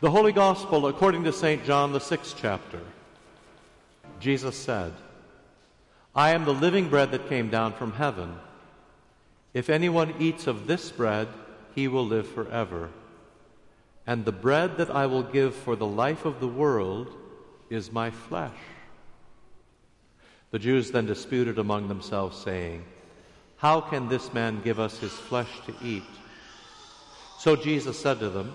The Holy Gospel according to St. John, the sixth chapter. Jesus said, I am the living bread that came down from heaven. If anyone eats of this bread, he will live forever. And the bread that I will give for the life of the world is my flesh. The Jews then disputed among themselves, saying, How can this man give us his flesh to eat? So Jesus said to them,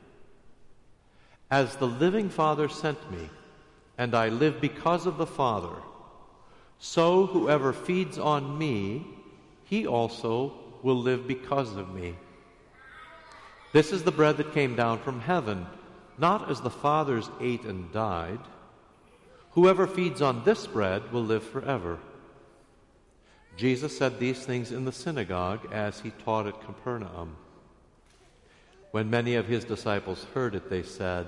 As the living Father sent me, and I live because of the Father, so whoever feeds on me, he also will live because of me. This is the bread that came down from heaven, not as the fathers ate and died. Whoever feeds on this bread will live forever. Jesus said these things in the synagogue as he taught at Capernaum. When many of his disciples heard it, they said,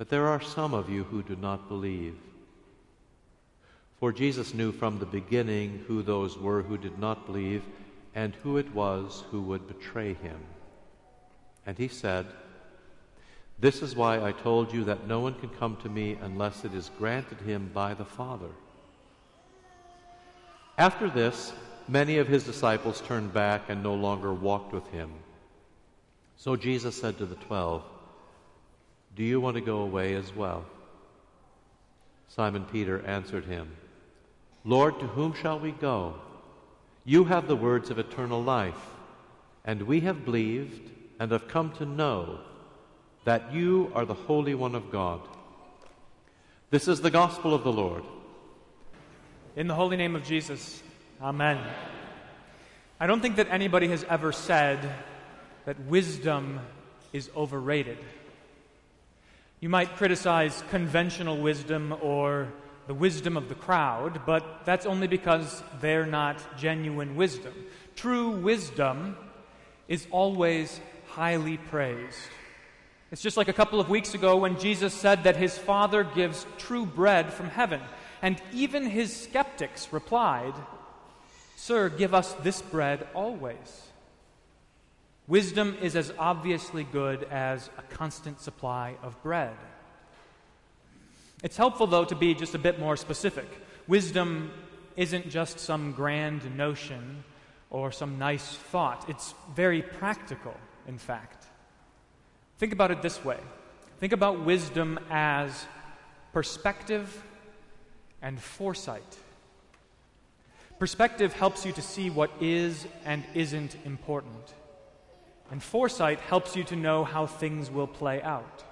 But there are some of you who do not believe. For Jesus knew from the beginning who those were who did not believe and who it was who would betray him. And he said, This is why I told you that no one can come to me unless it is granted him by the Father. After this, many of his disciples turned back and no longer walked with him. So Jesus said to the twelve, Do you want to go away as well? Simon Peter answered him, Lord, to whom shall we go? You have the words of eternal life, and we have believed and have come to know that you are the Holy One of God. This is the gospel of the Lord. In the holy name of Jesus, Amen. I don't think that anybody has ever said that wisdom is overrated. You might criticize conventional wisdom or the wisdom of the crowd, but that's only because they're not genuine wisdom. True wisdom is always highly praised. It's just like a couple of weeks ago when Jesus said that his Father gives true bread from heaven. And even his skeptics replied, Sir, give us this bread always. Wisdom is as obviously good as a constant supply of bread. It's helpful, though, to be just a bit more specific. Wisdom isn't just some grand notion or some nice thought, it's very practical, in fact. Think about it this way think about wisdom as perspective and foresight. Perspective helps you to see what is and isn't important. And foresight helps you to know how things will play out.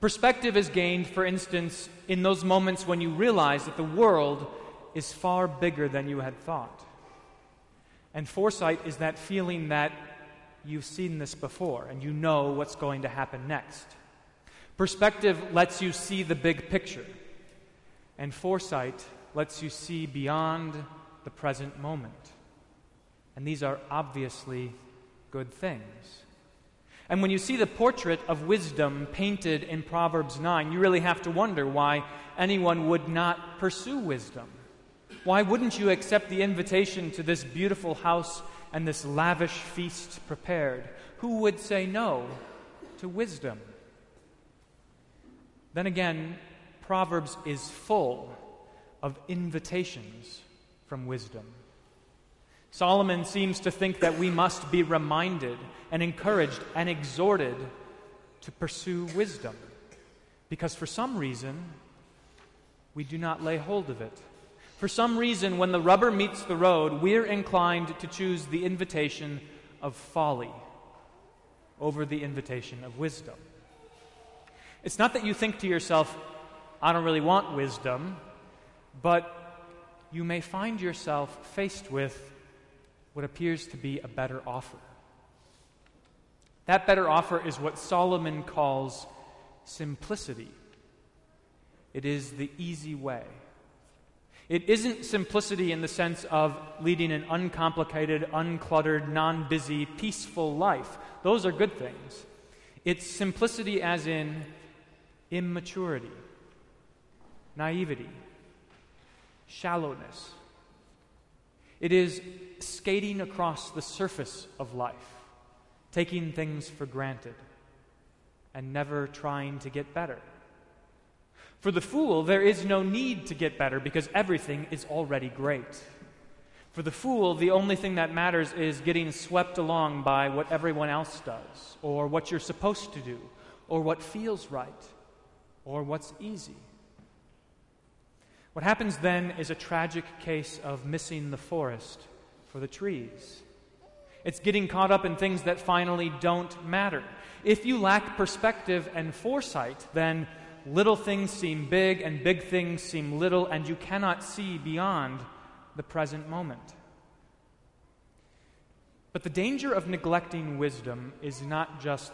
Perspective is gained, for instance, in those moments when you realize that the world is far bigger than you had thought. And foresight is that feeling that you've seen this before and you know what's going to happen next. Perspective lets you see the big picture. And foresight lets you see beyond the present moment. And these are obviously good things. And when you see the portrait of wisdom painted in Proverbs 9, you really have to wonder why anyone would not pursue wisdom. Why wouldn't you accept the invitation to this beautiful house and this lavish feast prepared? Who would say no to wisdom? Then again, Proverbs is full of invitations from wisdom. Solomon seems to think that we must be reminded and encouraged and exhorted to pursue wisdom because for some reason we do not lay hold of it. For some reason, when the rubber meets the road, we're inclined to choose the invitation of folly over the invitation of wisdom. It's not that you think to yourself, I don't really want wisdom, but you may find yourself faced with what appears to be a better offer. That better offer is what Solomon calls simplicity. It is the easy way. It isn't simplicity in the sense of leading an uncomplicated, uncluttered, non busy, peaceful life. Those are good things. It's simplicity as in immaturity, naivety, shallowness. It is skating across the surface of life, taking things for granted, and never trying to get better. For the fool, there is no need to get better because everything is already great. For the fool, the only thing that matters is getting swept along by what everyone else does, or what you're supposed to do, or what feels right, or what's easy. What happens then is a tragic case of missing the forest for the trees. It's getting caught up in things that finally don't matter. If you lack perspective and foresight, then little things seem big and big things seem little, and you cannot see beyond the present moment. But the danger of neglecting wisdom is not just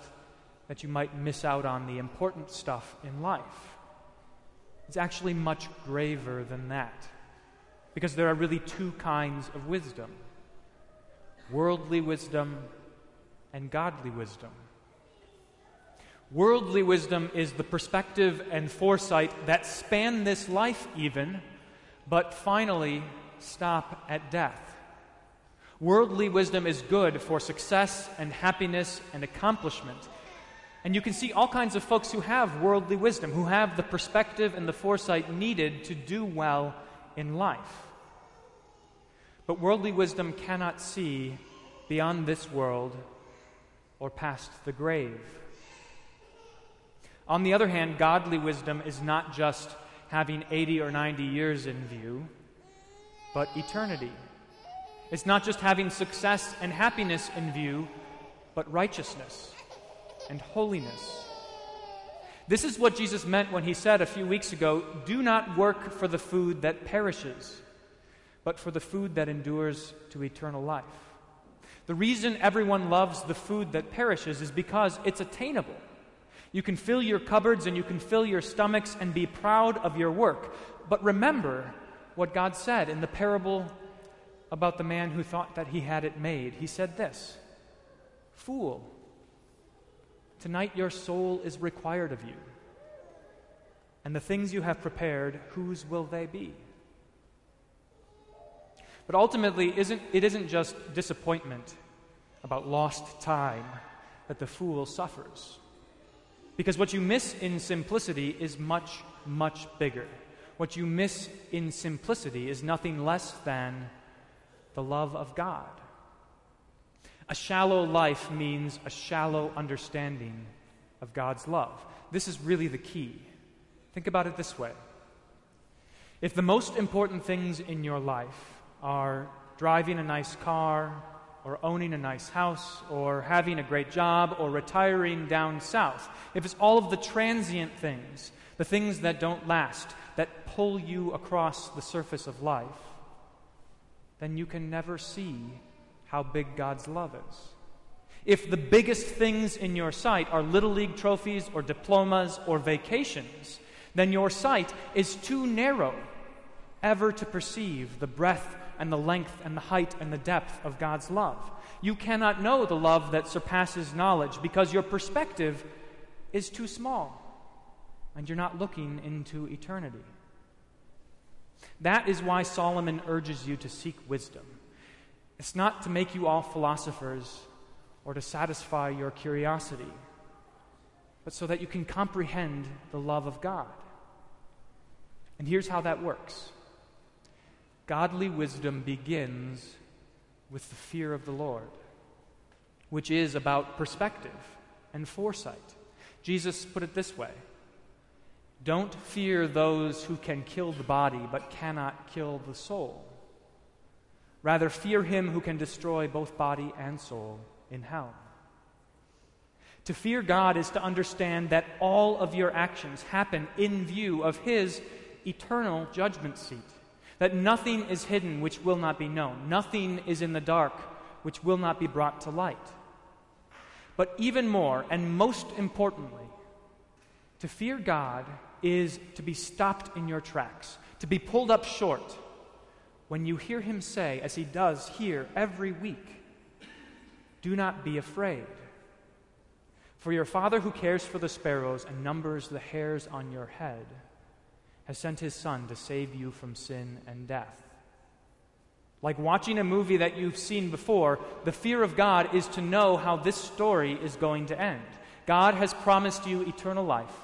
that you might miss out on the important stuff in life. It's actually much graver than that. Because there are really two kinds of wisdom worldly wisdom and godly wisdom. Worldly wisdom is the perspective and foresight that span this life, even, but finally stop at death. Worldly wisdom is good for success and happiness and accomplishment. And you can see all kinds of folks who have worldly wisdom, who have the perspective and the foresight needed to do well in life. But worldly wisdom cannot see beyond this world or past the grave. On the other hand, godly wisdom is not just having 80 or 90 years in view, but eternity. It's not just having success and happiness in view, but righteousness and holiness. This is what Jesus meant when he said a few weeks ago do not work for the food that perishes, but for the food that endures to eternal life. The reason everyone loves the food that perishes is because it's attainable. You can fill your cupboards and you can fill your stomachs and be proud of your work. But remember what God said in the parable about the man who thought that he had it made. He said this Fool, tonight your soul is required of you. And the things you have prepared, whose will they be? But ultimately, isn't, it isn't just disappointment about lost time that the fool suffers. Because what you miss in simplicity is much, much bigger. What you miss in simplicity is nothing less than the love of God. A shallow life means a shallow understanding of God's love. This is really the key. Think about it this way if the most important things in your life are driving a nice car, or owning a nice house or having a great job or retiring down south, if it's all of the transient things, the things that don't last, that pull you across the surface of life, then you can never see how big God's love is. If the biggest things in your sight are Little League trophies or diplomas or vacations, then your sight is too narrow ever to perceive the breadth and the length and the height and the depth of God's love. You cannot know the love that surpasses knowledge because your perspective is too small and you're not looking into eternity. That is why Solomon urges you to seek wisdom. It's not to make you all philosophers or to satisfy your curiosity, but so that you can comprehend the love of God. And here's how that works Godly wisdom begins with the fear of the Lord, which is about perspective and foresight. Jesus put it this way Don't fear those who can kill the body but cannot kill the soul. Rather, fear him who can destroy both body and soul in hell. To fear God is to understand that all of your actions happen in view of his eternal judgment seat. That nothing is hidden which will not be known, nothing is in the dark which will not be brought to light. But even more, and most importantly, to fear God is to be stopped in your tracks, to be pulled up short when you hear Him say, as He does here every week, Do not be afraid. For your Father who cares for the sparrows and numbers the hairs on your head has sent His Son to save you from sin and death. Like watching a movie that you've seen before, the fear of God is to know how this story is going to end. God has promised you eternal life,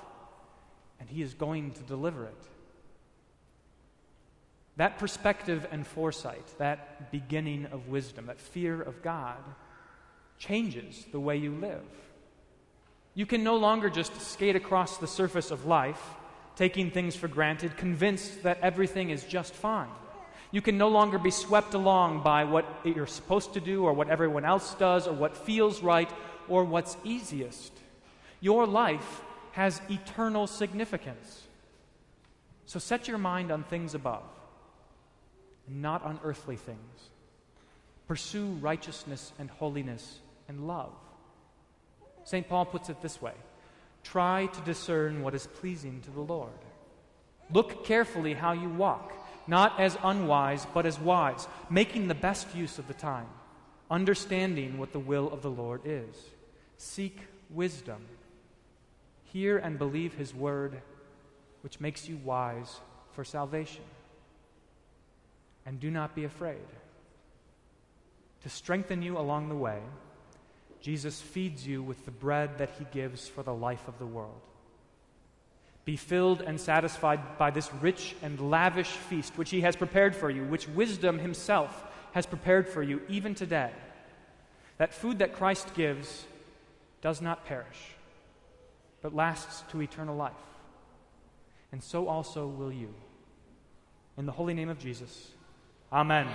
and He is going to deliver it. That perspective and foresight, that beginning of wisdom, that fear of God, changes the way you live. You can no longer just skate across the surface of life, taking things for granted, convinced that everything is just fine. You can no longer be swept along by what you're supposed to do or what everyone else does or what feels right or what's easiest. Your life has eternal significance. So set your mind on things above not on earthly things. Pursue righteousness and holiness and love. St. Paul puts it this way Try to discern what is pleasing to the Lord. Look carefully how you walk not as unwise, but as wise, making the best use of the time, understanding what the will of the Lord is. Seek wisdom. Hear and believe his word, which makes you wise for salvation. And do not be afraid. To strengthen you along the way, Jesus feeds you with the bread that he gives for the life of the world. Be filled and satisfied by this rich and lavish feast which He has prepared for you, which wisdom Himself has prepared for you even today. That food that Christ gives does not perish, but lasts to eternal life. And so also will you. In the holy name of Jesus, Amen.